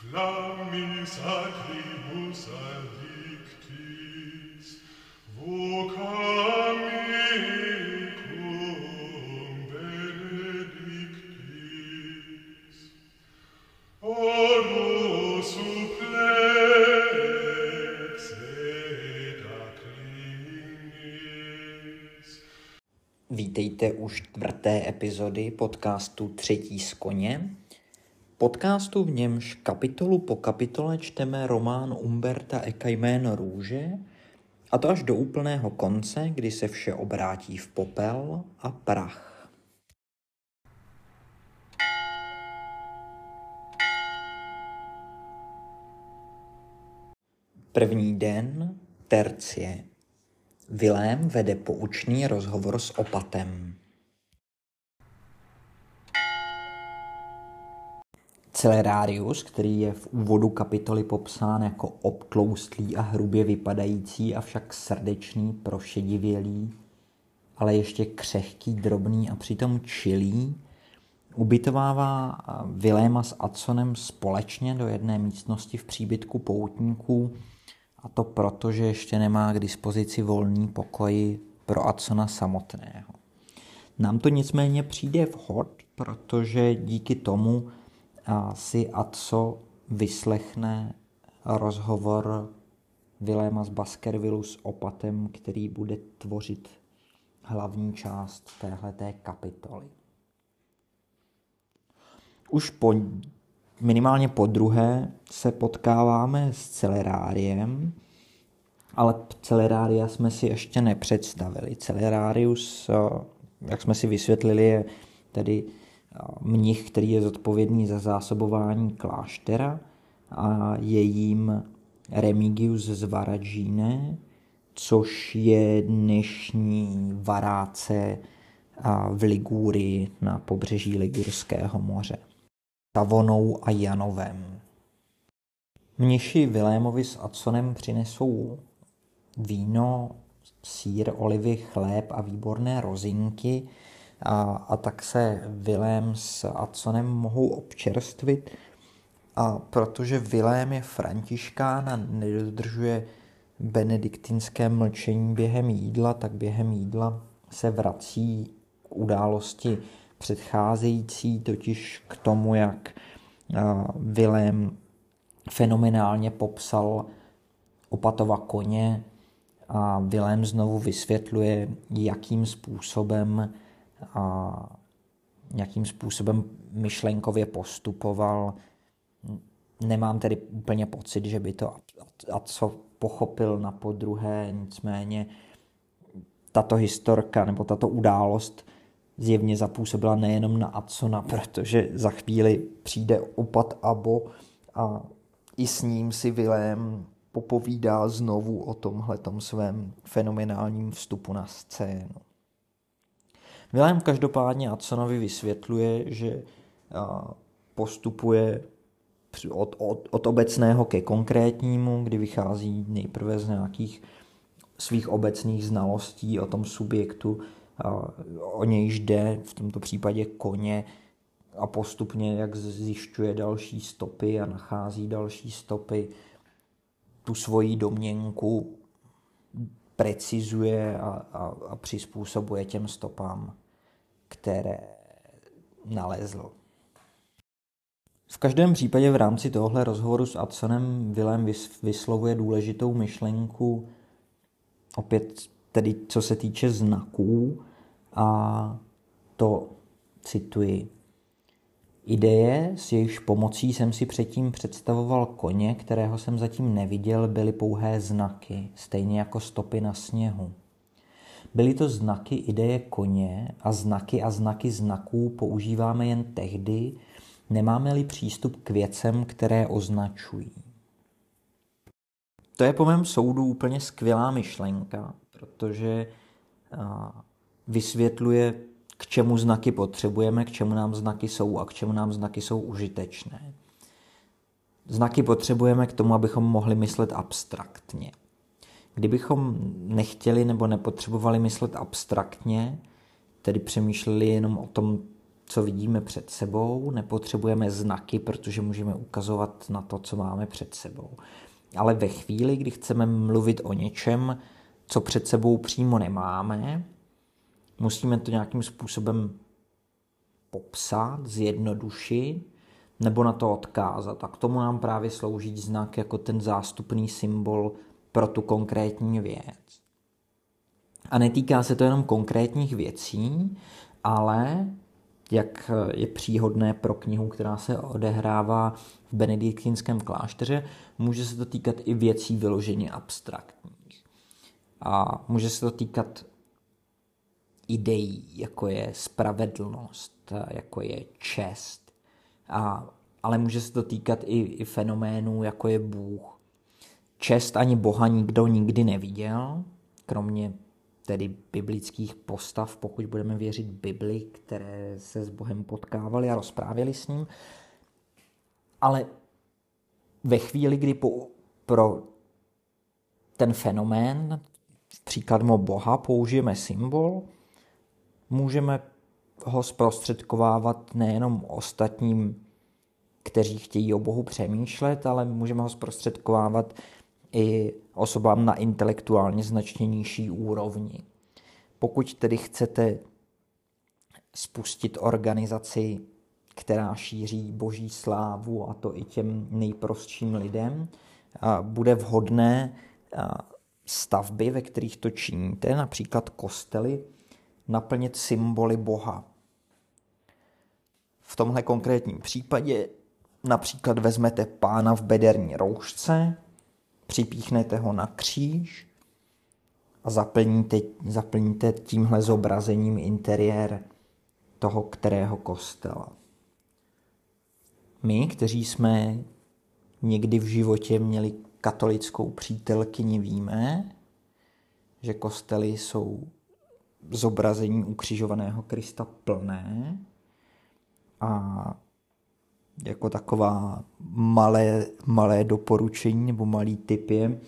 Flammis acribus addictis, vocam mecum benedictis. Oro supplex et acclinis. Vítejte u čtvrté epizody podcastu Třetí z koně. Podcastu v němž kapitolu po kapitole čteme román Umberta Eka jméno růže, a to až do úplného konce, kdy se vše obrátí v popel a prach. První den, tercie. Vilém vede poučný rozhovor s opatem. Celerarius, který je v úvodu kapitoly popsán jako obtloustlý a hrubě vypadající, avšak srdečný, prošedivělý, ale ještě křehký, drobný a přitom čilý, ubytovává Viléma s Adsonem společně do jedné místnosti v příbytku poutníků, a to proto, že ještě nemá k dispozici volný pokoj pro Adsona samotného. Nám to nicméně přijde vhod, protože díky tomu si Adso vyslechne rozhovor Viléma z Baskervillu s opatem, který bude tvořit hlavní část téhleté kapitoly. Už po, minimálně po druhé se potkáváme s Celeráriem, ale Celerária jsme si ještě nepředstavili. Celerarius, jak jsme si vysvětlili, je tedy mnich, který je zodpovědný za zásobování kláštera a je jím Remigius z Varadžíne, což je dnešní varáce v Ligúrii na pobřeží Ligurského moře. Tavonou a Janovem. Mniši Vilémovi s Adsonem přinesou víno, sír, olivy, chléb a výborné rozinky, a, a tak se Vilém s Adsonem mohou občerstvit. A protože Vilém je františkán a nedodržuje benediktinské mlčení během jídla, tak během jídla se vrací k události předcházející, totiž k tomu, jak Vilém fenomenálně popsal opatova koně a Vilém znovu vysvětluje, jakým způsobem nějakým způsobem myšlenkově postupoval. Nemám tedy úplně pocit, že by to a co pochopil na podruhé, nicméně tato historka nebo tato událost zjevně zapůsobila nejenom na Adsona, protože za chvíli přijde opat Abo a i s ním si Vilém popovídá znovu o tomhletom svém fenomenálním vstupu na scénu. Vilém každopádně Adsonovi vysvětluje, že postupuje od, od, od obecného ke konkrétnímu, kdy vychází nejprve z nějakých svých obecných znalostí o tom subjektu, o nějž jde, v tomto případě koně, a postupně, jak zjišťuje další stopy a nachází další stopy, tu svoji domněnku precizuje a, a, a přizpůsobuje těm stopám, které nalezl. V každém případě v rámci tohle rozhovoru s Adsonem Willem vyslovuje důležitou myšlenku, opět tedy co se týče znaků, a to cituji. Ideje, s jejichž pomocí jsem si předtím představoval koně, kterého jsem zatím neviděl, byly pouhé znaky, stejně jako stopy na sněhu. Byly to znaky ideje koně a znaky a znaky znaků používáme jen tehdy, nemáme-li přístup k věcem, které označují. To je po mém soudu úplně skvělá myšlenka, protože vysvětluje, k čemu znaky potřebujeme, k čemu nám znaky jsou a k čemu nám znaky jsou užitečné. Znaky potřebujeme k tomu, abychom mohli myslet abstraktně. Kdybychom nechtěli nebo nepotřebovali myslet abstraktně, tedy přemýšleli jenom o tom, co vidíme před sebou, nepotřebujeme znaky, protože můžeme ukazovat na to, co máme před sebou. Ale ve chvíli, kdy chceme mluvit o něčem, co před sebou přímo nemáme, musíme to nějakým způsobem popsat, zjednodušit nebo na to odkázat. A k tomu nám právě slouží znak jako ten zástupný symbol pro tu konkrétní věc. A netýká se to jenom konkrétních věcí, ale jak je příhodné pro knihu, která se odehrává v benediktinském klášteře, může se to týkat i věcí vyloženě abstraktních. A může se to týkat ideí, jako je spravedlnost, jako je čest, a, ale může se to týkat i, i fenoménů, jako je Bůh. Čest ani Boha nikdo nikdy neviděl, kromě tedy biblických postav, pokud budeme věřit Bibli, které se s Bohem potkávaly a rozprávěli s ním. Ale ve chvíli, kdy po, pro ten fenomén, příklad Boha, použijeme symbol, můžeme ho zprostředkovávat nejenom ostatním, kteří chtějí o Bohu přemýšlet, ale můžeme ho zprostředkovávat i osobám na intelektuálně značně nižší úrovni. Pokud tedy chcete spustit organizaci, která šíří boží slávu, a to i těm nejprostším lidem, bude vhodné stavby, ve kterých to činíte, například kostely, naplnit symboly Boha. V tomhle konkrétním případě například vezmete pána v bederní roušce, připíchnete ho na kříž a zaplníte, zaplníte tímhle zobrazením interiér toho kterého kostela. My, kteří jsme někdy v životě měli katolickou přítelkyni, víme, že kostely jsou zobrazení ukřižovaného Krista plné a jako taková malé, malé doporučení nebo malý tip je,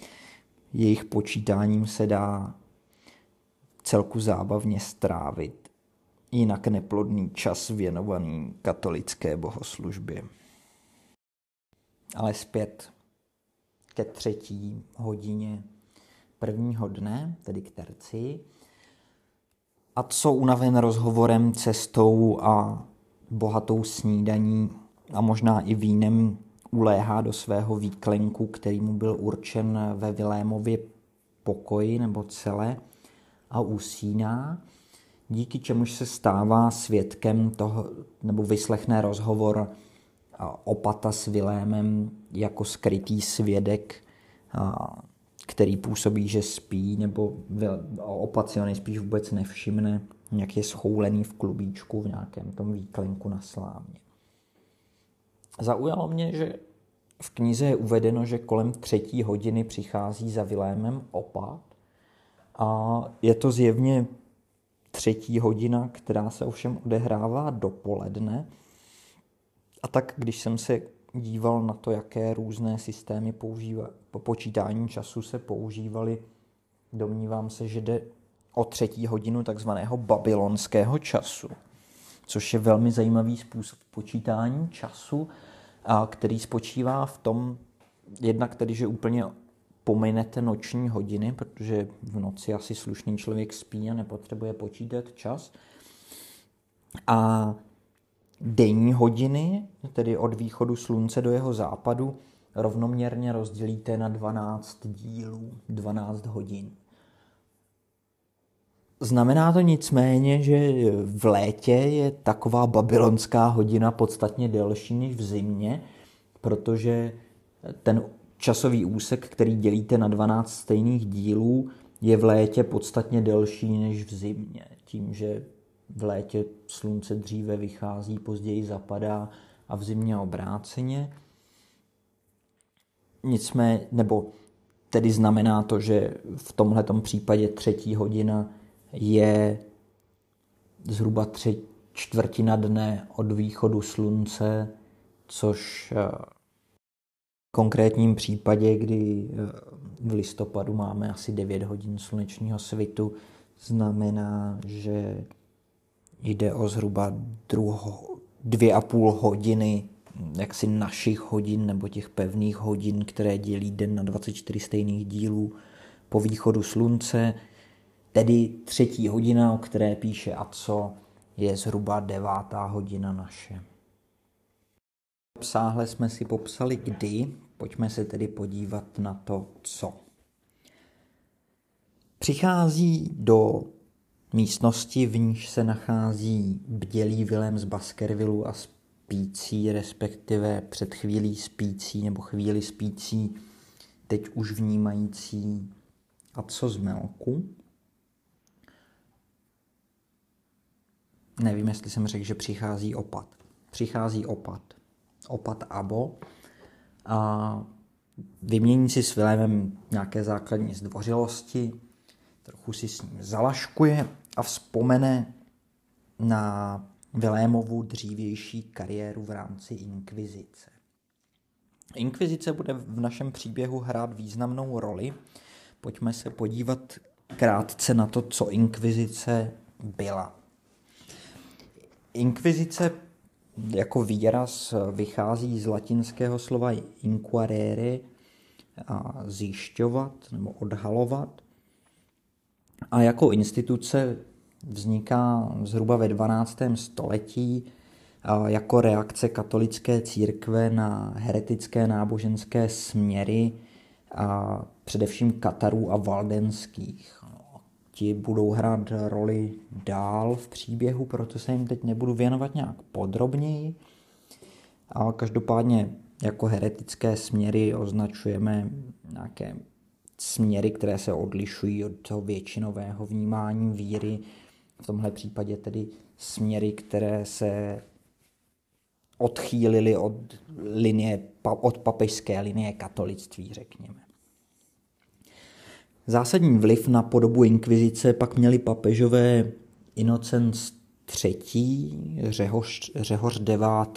jejich počítáním se dá celku zábavně strávit jinak neplodný čas věnovaný katolické bohoslužbě. Ale zpět ke třetí hodině prvního dne, tedy k terci, a co unaven rozhovorem, cestou a bohatou snídaní a možná i vínem uléhá do svého výklenku, který mu byl určen ve Vilémově pokoji nebo celé a usíná, díky čemuž se stává svědkem toho, nebo vyslechne rozhovor opata s Vilémem jako skrytý svědek který působí, že spí, nebo opat si ho nejspíš vůbec nevšimne, jak je schoulený v klubíčku v nějakém tom výklenku na slávně. Zaujalo mě, že v knize je uvedeno, že kolem třetí hodiny přichází za Vilémem opat a je to zjevně třetí hodina, která se ovšem odehrává dopoledne. A tak, když jsem se díval na to, jaké různé systémy používa, po počítání času se používaly, domnívám se, že jde o třetí hodinu takzvaného babylonského času, což je velmi zajímavý způsob počítání času, a který spočívá v tom, jednak tedy, že úplně pominete noční hodiny, protože v noci asi slušný člověk spí a nepotřebuje počítat čas. A denní hodiny, tedy od východu slunce do jeho západu, rovnoměrně rozdělíte na 12 dílů, 12 hodin. Znamená to nicméně, že v létě je taková babylonská hodina podstatně delší než v zimě, protože ten časový úsek, který dělíte na 12 stejných dílů, je v létě podstatně delší než v zimě. Tím, že v létě slunce dříve vychází, později zapadá a v zimě obráceně. Nicméně, nebo tedy znamená to, že v tomhle případě třetí hodina je zhruba tři čtvrtina dne od východu slunce, což eh, v konkrétním případě, kdy eh, v listopadu máme asi 9 hodin slunečního svitu, znamená, že jde o zhruba druho, dvě a půl hodiny jaksi našich hodin nebo těch pevných hodin, které dělí den na 24 stejných dílů po východu slunce, tedy třetí hodina, o které píše a co je zhruba devátá hodina naše. Obsáhle jsme si popsali kdy, pojďme se tedy podívat na to co. Přichází do místnosti, v níž se nachází bdělý Vilém z Baskervillu a spící, respektive před chvílí spící nebo chvíli spící, teď už vnímající a co z Melku. Nevím, jestli jsem řekl, že přichází opat. Přichází opat. Opat Abo. A vymění si s Vilémem nějaké základní zdvořilosti, trochu si s ním zalaškuje a vzpomene na Vilémovu dřívější kariéru v rámci inkvizice. Inkvizice bude v našem příběhu hrát významnou roli. Pojďme se podívat krátce na to, co inkvizice byla. Inkvizice jako výraz vychází z latinského slova inquarere, a zjišťovat nebo odhalovat. A jako instituce vzniká zhruba ve 12. století jako reakce katolické církve na heretické náboženské směry, a především Katarů a Valdenských. Ti budou hrát roli dál v příběhu, proto se jim teď nebudu věnovat nějak podrobněji. A každopádně jako heretické směry označujeme nějaké směry, které se odlišují od toho většinového vnímání víry, v tomhle případě tedy směry, které se odchýlily od, linie, od papežské linie katolictví, řekněme. Zásadní vliv na podobu inkvizice pak měli papežové Inocenc III., Řehoř, Řehoř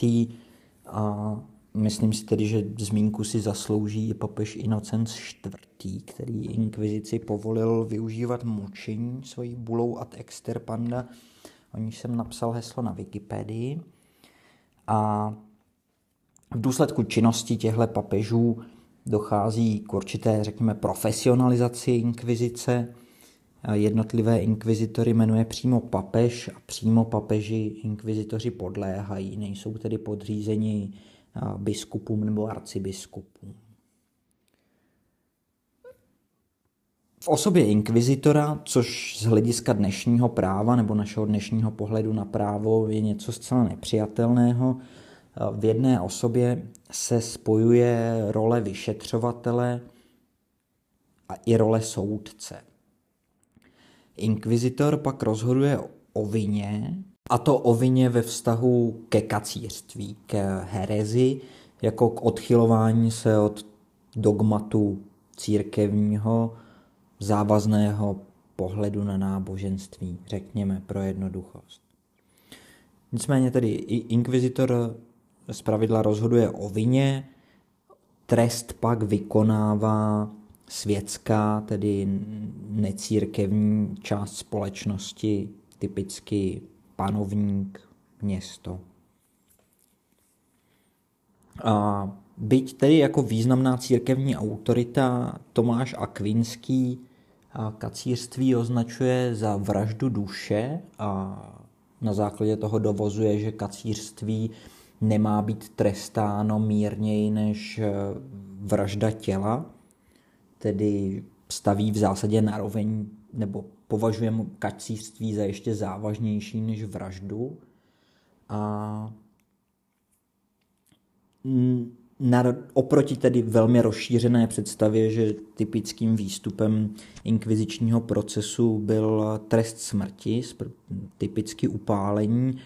IX. a myslím si tedy, že zmínku si zaslouží papež Inocenc IV., který inkvizici povolil využívat mučení svojí bulou ad exterpanda, o níž jsem napsal heslo na Wikipedii. A v důsledku činnosti těchto papežů dochází k určité, řekněme, profesionalizaci inkvizice. Jednotlivé inkvizitory jmenuje přímo papež a přímo papeži inkvizitoři podléhají, nejsou tedy podřízeni biskupům nebo arcibiskupům. V osobě inkvizitora, což z hlediska dnešního práva nebo našeho dnešního pohledu na právo je něco zcela nepřijatelného, v jedné osobě se spojuje role vyšetřovatele a i role soudce. Inkvizitor pak rozhoduje o vině a to o vině ve vztahu ke kacířství, k herezi, jako k odchylování se od dogmatu církevního, závazného pohledu na náboženství, řekněme pro jednoduchost. Nicméně tedy inkvizitor z pravidla rozhoduje o vině, trest pak vykonává světská, tedy necírkevní část společnosti, typicky panovník, město. A byť tedy jako významná církevní autorita Tomáš Akvinský kacírství označuje za vraždu duše a na základě toho dovozuje, že kacírství nemá být trestáno mírněji než vražda těla, tedy staví v zásadě naroveň nebo považujeme kacířství za ještě závažnější než vraždu. A na, oproti tedy velmi rozšířené představě, že typickým výstupem inkvizičního procesu byl trest smrti, typicky upálení,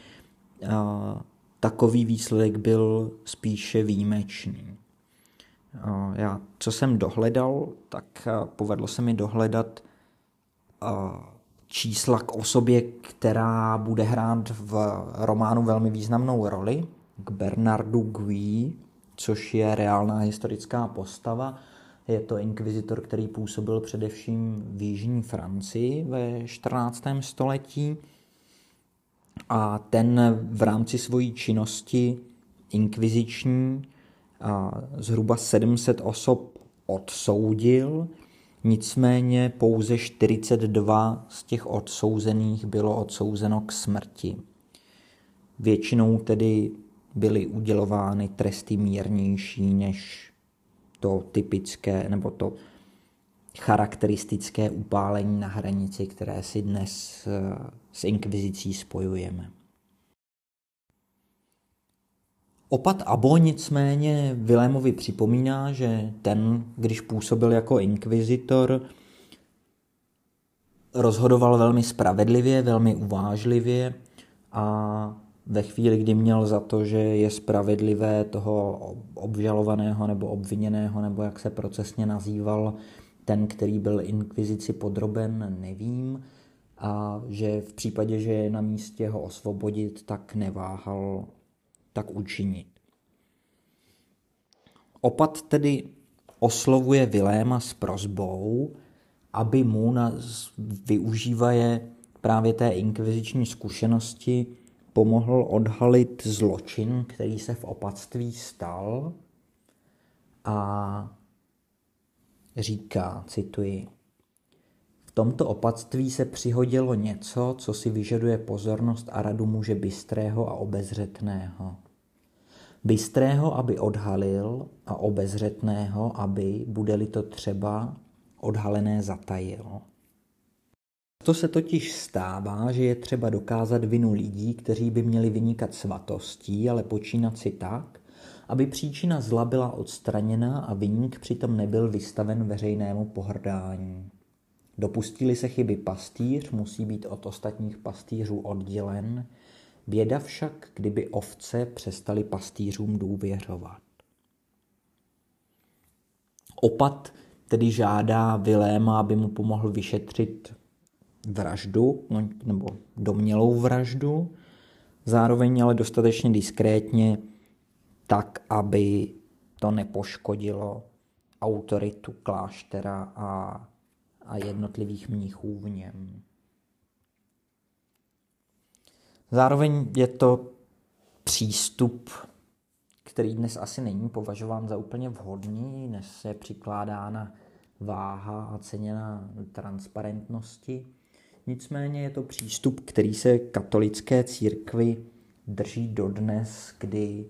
takový výsledek byl spíše výjimečný. Já, co jsem dohledal, tak povedlo se mi dohledat čísla k osobě, která bude hrát v románu velmi významnou roli, k Bernardu Gui, což je reálná historická postava. Je to inkvizitor, který působil především v Jižní Francii ve 14. století a ten v rámci svojí činnosti inkviziční zhruba 700 osob odsoudil, nicméně pouze 42 z těch odsouzených bylo odsouzeno k smrti. Většinou tedy byly udělovány tresty mírnější než to typické nebo to charakteristické upálení na hranici, které si dnes eh, s inkvizicí spojujeme. Opat Abo nicméně Vilémovi připomíná, že ten, když působil jako inkvizitor, rozhodoval velmi spravedlivě, velmi uvážlivě a ve chvíli, kdy měl za to, že je spravedlivé toho obžalovaného nebo obviněného, nebo jak se procesně nazýval, ten, který byl inkvizici podroben, nevím, a že v případě, že je na místě ho osvobodit, tak neváhal tak učinit. Opat tedy oslovuje Viléma s prozbou, aby mu na, využívaje právě té inkviziční zkušenosti pomohl odhalit zločin, který se v opatství stal a říká, cituji, v tomto opatství se přihodilo něco, co si vyžaduje pozornost a radu muže bystrého a obezřetného. Bystrého, aby odhalil a obezřetného, aby, bude-li to třeba, odhalené zatajil. To se totiž stává, že je třeba dokázat vinu lidí, kteří by měli vynikat svatostí, ale počínat si tak, aby příčina zla byla odstraněna a vyník přitom nebyl vystaven veřejnému pohrdání. Dopustili se chyby pastýř, musí být od ostatních pastýřů oddělen, běda však, kdyby ovce přestali pastýřům důvěřovat. Opat tedy žádá Viléma, aby mu pomohl vyšetřit vraždu, no, nebo domnělou vraždu, zároveň ale dostatečně diskrétně, tak, aby to nepoškodilo autoritu kláštera a, a jednotlivých mnichů v něm. Zároveň je to přístup, který dnes asi není považován za úplně vhodný, dnes je přikládána váha a ceněna transparentnosti. Nicméně je to přístup, který se katolické církvi drží dodnes, kdy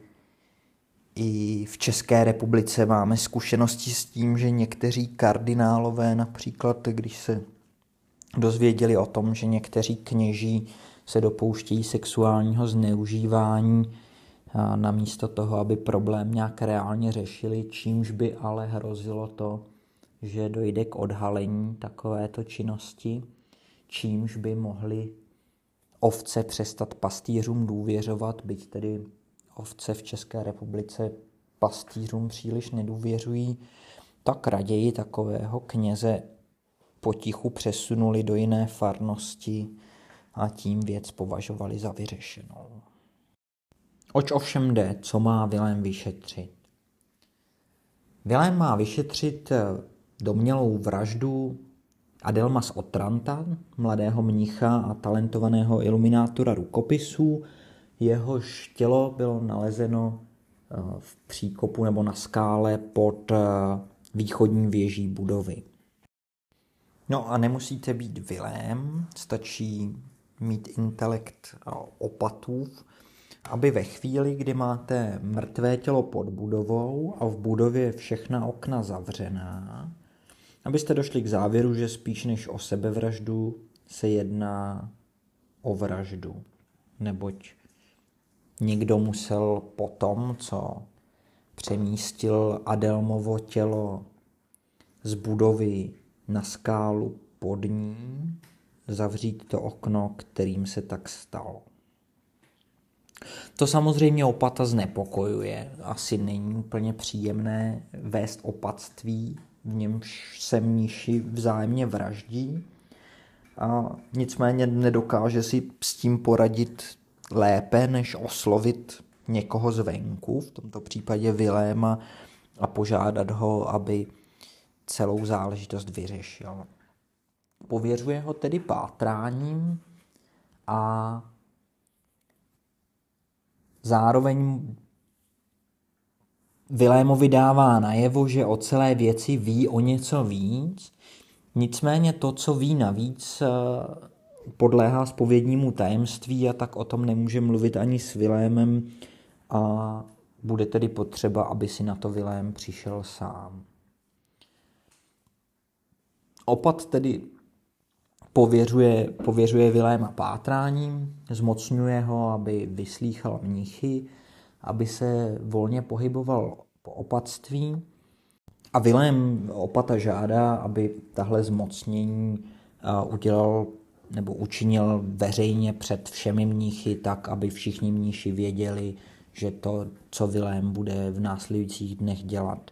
i v České republice máme zkušenosti s tím, že někteří kardinálové, například když se dozvěděli o tom, že někteří kněží se dopouštějí sexuálního zneužívání, namísto toho, aby problém nějak reálně řešili, čímž by ale hrozilo to, že dojde k odhalení takovéto činnosti, čímž by mohli ovce přestat pastýřům důvěřovat, byť tedy ovce v České republice pastýřům příliš nedůvěřují, tak raději takového kněze potichu přesunuli do jiné farnosti a tím věc považovali za vyřešenou. Oč ovšem jde, co má Vilém vyšetřit? Vilém má vyšetřit domnělou vraždu Adelma z Otranta, mladého mnicha a talentovaného iluminátora rukopisů, jehož tělo bylo nalezeno eh, v příkopu nebo na skále pod eh, východní věží budovy. No a nemusíte být vilém, stačí mít intelekt opatův, aby ve chvíli, kdy máte mrtvé tělo pod budovou a v budově všechna okna zavřená, abyste došli k závěru, že spíš než o sebevraždu se jedná o vraždu, neboť někdo musel potom, co přemístil Adelmovo tělo z budovy na skálu pod ní, zavřít to okno, kterým se tak stalo. To samozřejmě opata znepokojuje. Asi není úplně příjemné vést opatství, v němž se mniši vzájemně vraždí. A nicméně nedokáže si s tím poradit lépe, než oslovit někoho zvenku, v tomto případě Viléma, a požádat ho, aby celou záležitost vyřešil. Pověřuje ho tedy pátráním a zároveň Vilémovi dává najevo, že o celé věci ví o něco víc, nicméně to, co ví navíc, podléhá spovědnímu tajemství a tak o tom nemůže mluvit ani s Vilémem a bude tedy potřeba, aby si na to Vilém přišel sám. Opat tedy pověřuje, pověřuje Viléma pátráním, zmocňuje ho, aby vyslýchal mnichy, aby se volně pohyboval po opatství. A Vilém opata žádá, aby tahle zmocnění udělal nebo učinil veřejně před všemi mnichy tak, aby všichni mniši věděli, že to, co Vilém bude v následujících dnech dělat,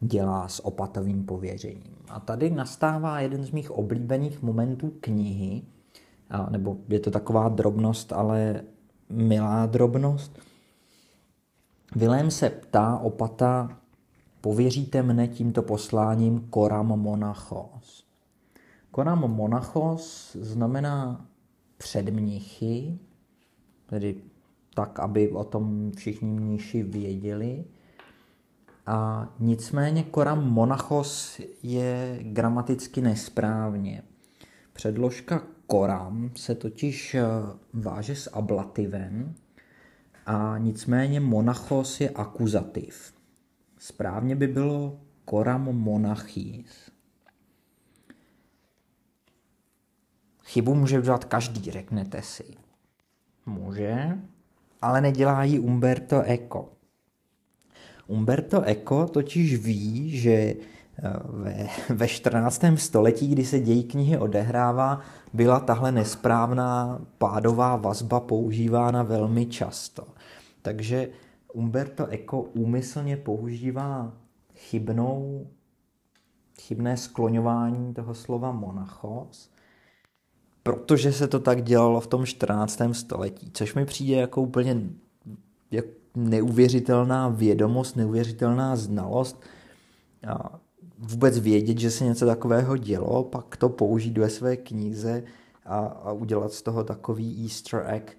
dělá s opatovým pověřením. A tady nastává jeden z mých oblíbených momentů knihy, nebo je to taková drobnost, ale milá drobnost. Vilém se ptá opata, pověříte mne tímto posláním koram monachos. Koram monachos znamená předmnichy, tedy tak, aby o tom všichni mniši věděli. A nicméně koram monachos je gramaticky nesprávně. Předložka koram se totiž eh, váže s ablativem a nicméně monachos je akuzativ. Správně by bylo koram monachis. Chybu může udělat každý, řeknete si. Může, ale nedělá ji Umberto Eco. Umberto Eco totiž ví, že eh, ve, ve 14. století, kdy se děj knihy odehrává, byla tahle nesprávná pádová vazba používána velmi často. Takže Umberto Eco úmyslně používá chybnou, chybné skloňování toho slova monachos, protože se to tak dělalo v tom 14. století, což mi přijde jako úplně jak neuvěřitelná vědomost, neuvěřitelná znalost. A vůbec vědět, že se něco takového dělo, pak to použít ve své knize a, a udělat z toho takový easter egg,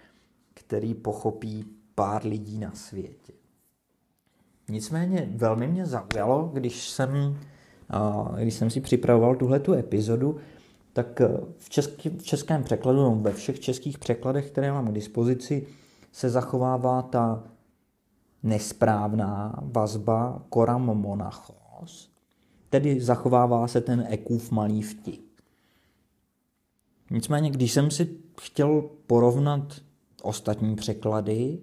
který pochopí pár lidí na světě. Nicméně velmi mě zaujalo, když jsem, když jsem si připravoval tuhle tu epizodu, tak v, český, v českém překladu, no ve všech českých překladech, které mám k dispozici, se zachovává ta nesprávná vazba koram monachos, tedy zachovává se ten ekův malý vtip. Nicméně, když jsem si chtěl porovnat ostatní překlady,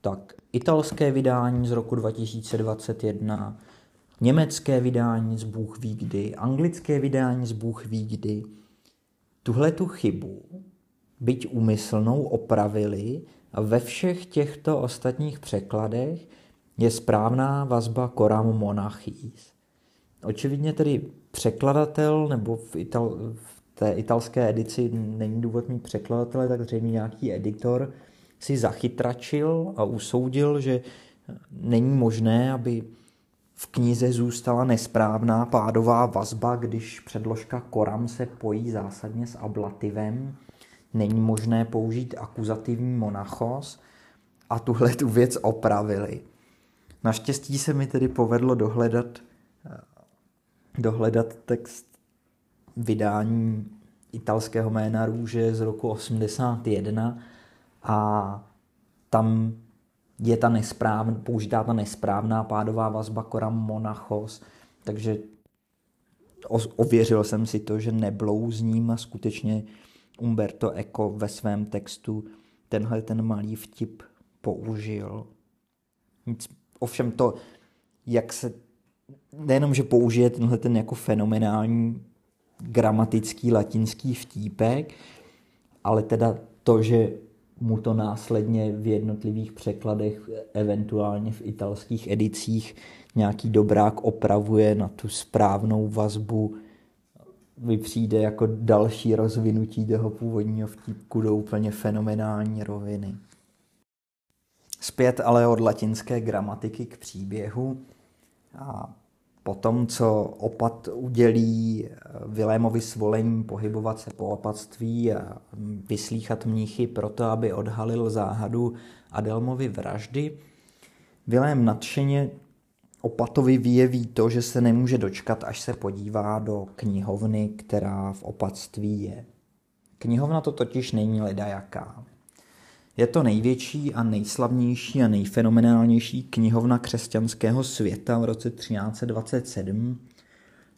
tak italské vydání z roku 2021, německé vydání z Bůh ví kdy, anglické vydání z Bůh ví kdy, tuhle tu chybu, byť úmyslnou, opravili a ve všech těchto ostatních překladech je správná vazba koram monachis. Očividně tedy překladatel, nebo v, Ital, v té italské edici není důvod mít překladatele, tak zřejmě nějaký editor si zachytračil a usoudil, že není možné, aby v knize zůstala nesprávná pádová vazba, když předložka koram se pojí zásadně s ablativem. Není možné použít akuzativní monachos a tuhle tu věc opravili. Naštěstí se mi tedy povedlo dohledat, dohledat text vydání italského jména Růže z roku 81 a tam je ta nesprávná, použitá ta nesprávná pádová vazba koram monachos, takže ověřil jsem si to, že neblouzním a skutečně Umberto Eco ve svém textu tenhle ten malý vtip použil. Nic, ovšem to, jak se nejenom, že použije tenhle ten jako fenomenální gramatický latinský vtípek, ale teda to, že mu to následně v jednotlivých překladech, eventuálně v italských edicích, nějaký dobrák opravuje na tu správnou vazbu, mi přijde jako další rozvinutí toho původního vtipku do úplně fenomenální roviny. Zpět ale od latinské gramatiky k příběhu. A po tom, co opat udělí Vilémovi svolení pohybovat se po opatství a vyslíchat mníchy proto, aby odhalil záhadu Adelmovy vraždy, Vilém nadšeně opatovi vyjeví to, že se nemůže dočkat, až se podívá do knihovny, která v opatství je. Knihovna to totiž není ledajaká. Je to největší a nejslavnější a nejfenomenálnější knihovna křesťanského světa v roce 1327,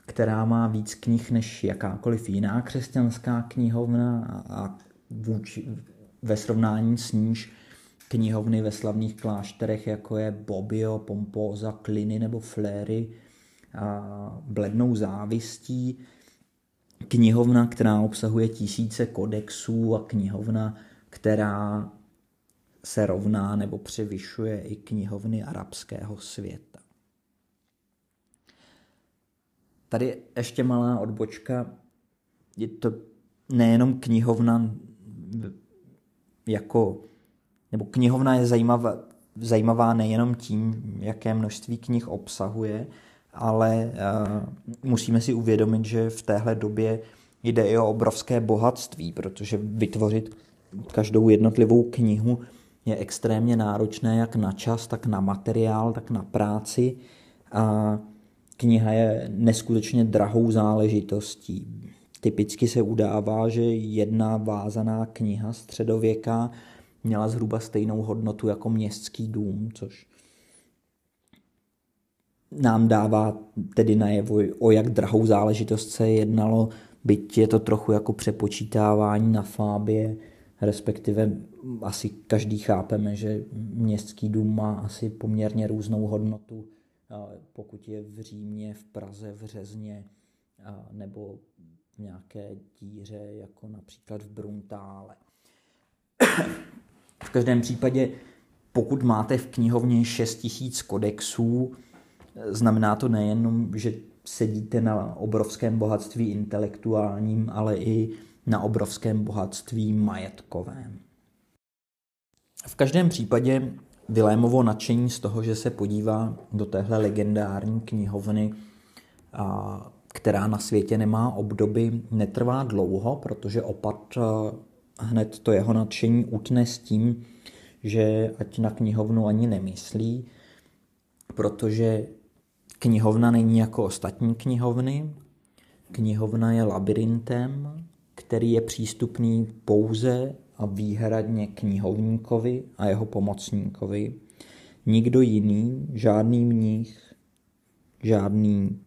která má víc knih než jakákoliv jiná křesťanská knihovna a vůči, ve srovnání s níž knihovny ve slavných klášterech, jako je Bobbio, Pompoza, Kliny nebo Fléry, a blednou závistí. Knihovna, která obsahuje tisíce kodexů a knihovna, která se rovná nebo převyšuje i knihovny arabského světa. Tady ještě malá odbočka. Je to nejenom knihovna jako, nebo knihovna je zajímavá, zajímavá nejenom tím, jaké množství knih obsahuje, ale uh, musíme si uvědomit, že v téhle době jde i o obrovské bohatství, protože vytvořit každou jednotlivou knihu je extrémně náročné jak na čas, tak na materiál, tak na práci a kniha je neskutečně drahou záležitostí. Typicky se udává, že jedna vázaná kniha středověká měla zhruba stejnou hodnotu jako městský dům, což nám dává tedy najevo, o jak drahou záležitost se jednalo, byť je to trochu jako přepočítávání na fábě, respektive asi každý chápeme, že městský dům má asi poměrně různou hodnotu, pokud je v Římě, v Praze, v Řezně nebo v nějaké díře, jako například v Bruntále. V každém případě, pokud máte v knihovně 6000 kodexů, znamená to nejenom, že sedíte na obrovském bohatství intelektuálním, ale i na obrovském bohatství majetkovém. V každém případě Vilémovo nadšení z toho, že se podívá do téhle legendární knihovny, která na světě nemá obdoby, netrvá dlouho, protože opat hned to jeho nadšení utne s tím, že ať na knihovnu ani nemyslí, protože knihovna není jako ostatní knihovny. Knihovna je labirintem, který je přístupný pouze a výhradně knihovníkovi a jeho pomocníkovi. Nikdo jiný, žádný mních, žádný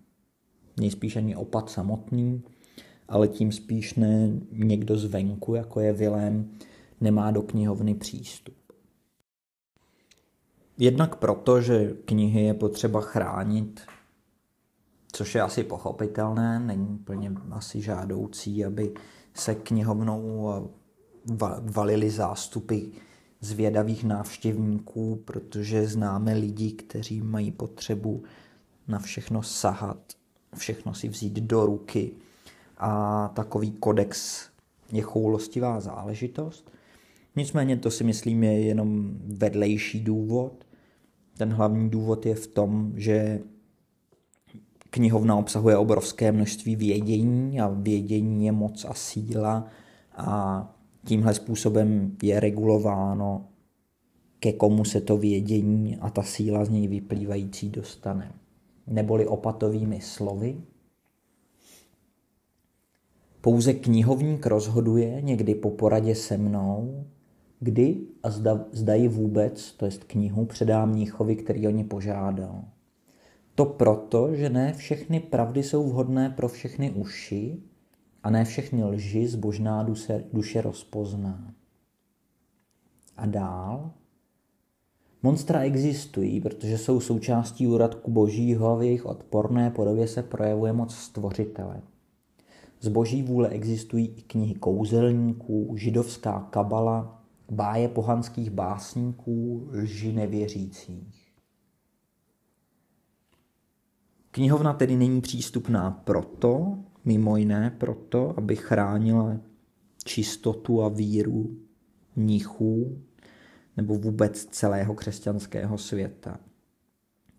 nejspíš ani opat samotný, ale tím spíš ne někdo zvenku, jako je Vilém, nemá do knihovny přístup. Jednak proto, že knihy je potřeba chránit, což je asi pochopitelné, není úplně asi žádoucí, aby se knihovnou valili zástupy zvědavých návštěvníků, protože známe lidi, kteří mají potřebu na všechno sahat, všechno si vzít do ruky a takový kodex je choulostivá záležitost. Nicméně to si myslím je jenom vedlejší důvod. Ten hlavní důvod je v tom, že knihovna obsahuje obrovské množství vědění a vědění je moc a síla a tímhle způsobem je regulováno, ke komu se to vědění a ta síla z něj vyplývající dostane. Neboli opatovými slovy. Pouze knihovník rozhoduje někdy po poradě se mnou, kdy a zda, zda vůbec, to jest knihu, předá mníchovi, který o ně požádal. To proto, že ne všechny pravdy jsou vhodné pro všechny uši a ne všechny lži zbožná duše, duše rozpozná. A dál? Monstra existují, protože jsou součástí úradku božího a v jejich odporné podobě se projevuje moc stvořitele. Z boží vůle existují i knihy kouzelníků, židovská kabala, báje pohanských básníků, lži nevěřících. Knihovna tedy není přístupná proto, mimo jiné proto, aby chránila čistotu a víru mnichů nebo vůbec celého křesťanského světa.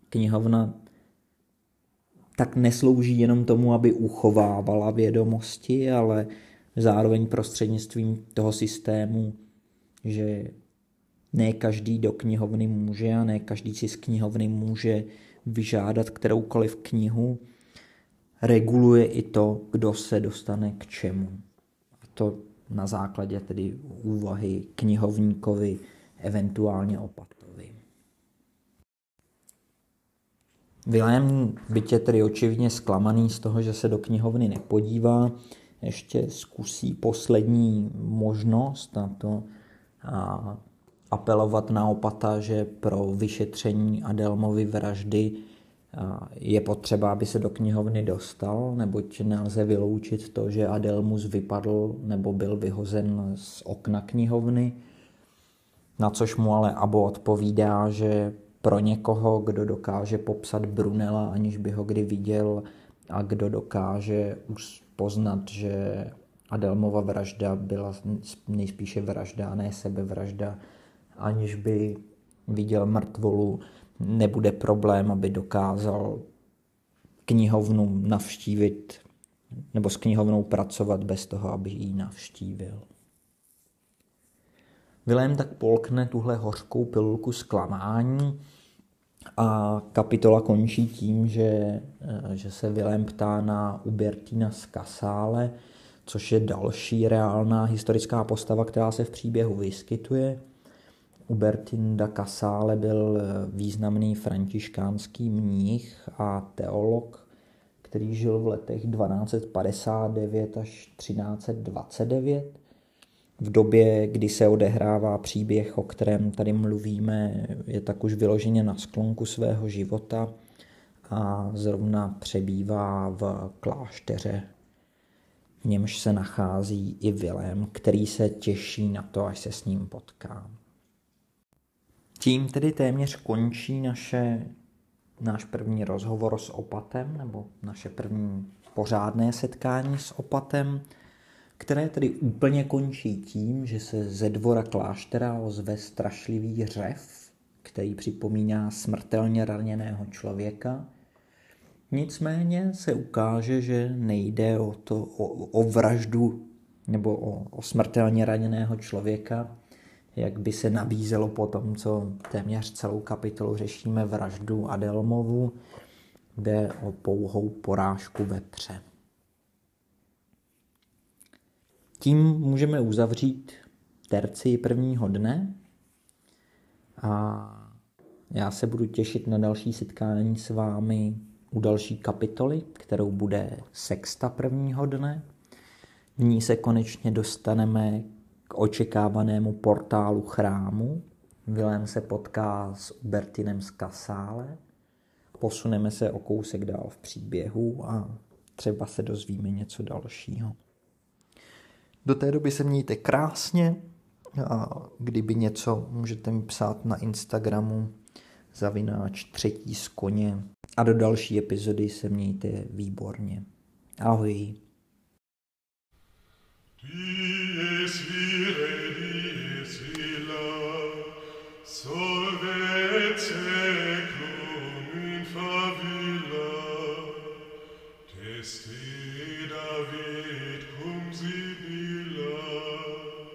Knihovna tak neslouží jenom tomu, aby uchovávala vědomosti, ale zároveň prostřednictvím toho systému, že ne každý do knihovny může a ne každý si z knihovny může vyžádat kteroukoliv knihu, reguluje i to, kdo se dostane k čemu. To na základě tedy úvahy knihovníkovi, eventuálně opatovi. Vilém, byť tedy očividně zklamaný z toho, že se do knihovny nepodívá, ještě zkusí poslední možnost na to a apelovat na opata, že pro vyšetření Adelmovy vraždy je potřeba, aby se do knihovny dostal, neboť nelze vyloučit to, že Adelmus vypadl nebo byl vyhozen z okna knihovny, na což mu ale Abo odpovídá, že pro někoho, kdo dokáže popsat Brunela, aniž by ho kdy viděl, a kdo dokáže poznat, že Adelmova vražda byla nejspíše vražda, ne sebevražda, aniž by viděl mrtvolu, nebude problém, aby dokázal knihovnu navštívit nebo s knihovnou pracovat bez toho, aby ji navštívil. Vilém tak polkne tuhle hořkou pilulku zklamání a kapitola končí tím, že, že se Vilém ptá na Ubertina z Kasále, což je další reálná historická postava, která se v příběhu vyskytuje – Ubertin da Casale byl eh, významný františkánský mních a teolog, který žil v letech 1259 až 1329. V době, kdy se odehrává příběh, o kterém tady mluvíme, je tak už vyloženě na sklonku svého života a zrovna přebývá v klášteře, v němž se nachází i Vilém, který se těší na to, až se s ním potká. Tím tedy téměř končí naše, náš první rozhovor s opatem, nebo naše první pořádné setkání s opatem, které tedy úplně končí tím, že se ze dvora kláštera ozve strašlivý řev, který připomíná smrtelně raněného člověka. Nicméně se ukáže, že nejde o, to, o, o vraždu nebo o, o smrtelně raněného člověka, jak by se nabízelo po tom, co téměř celou kapitolu řešíme vraždu Adelmovu, jde o pouhou porážku vepře. Tím můžeme uzavřít terci prvního dne a já se budu těšit na další setkání s vámi u další kapitoly, kterou bude sexta prvního dne. V ní se konečně dostaneme k očekávanému portálu chrámu. Vilém se potká s Ubertinem z Kasále. Posuneme se o kousek dál v příběhu a třeba se dozvíme něco dalšího. Do té doby se mějte krásně a kdyby něco, můžete mi psát na Instagramu zavináč třetí z koně a do další epizody se mějte výborně. Ahoj. Dies vire, dies vila, solvete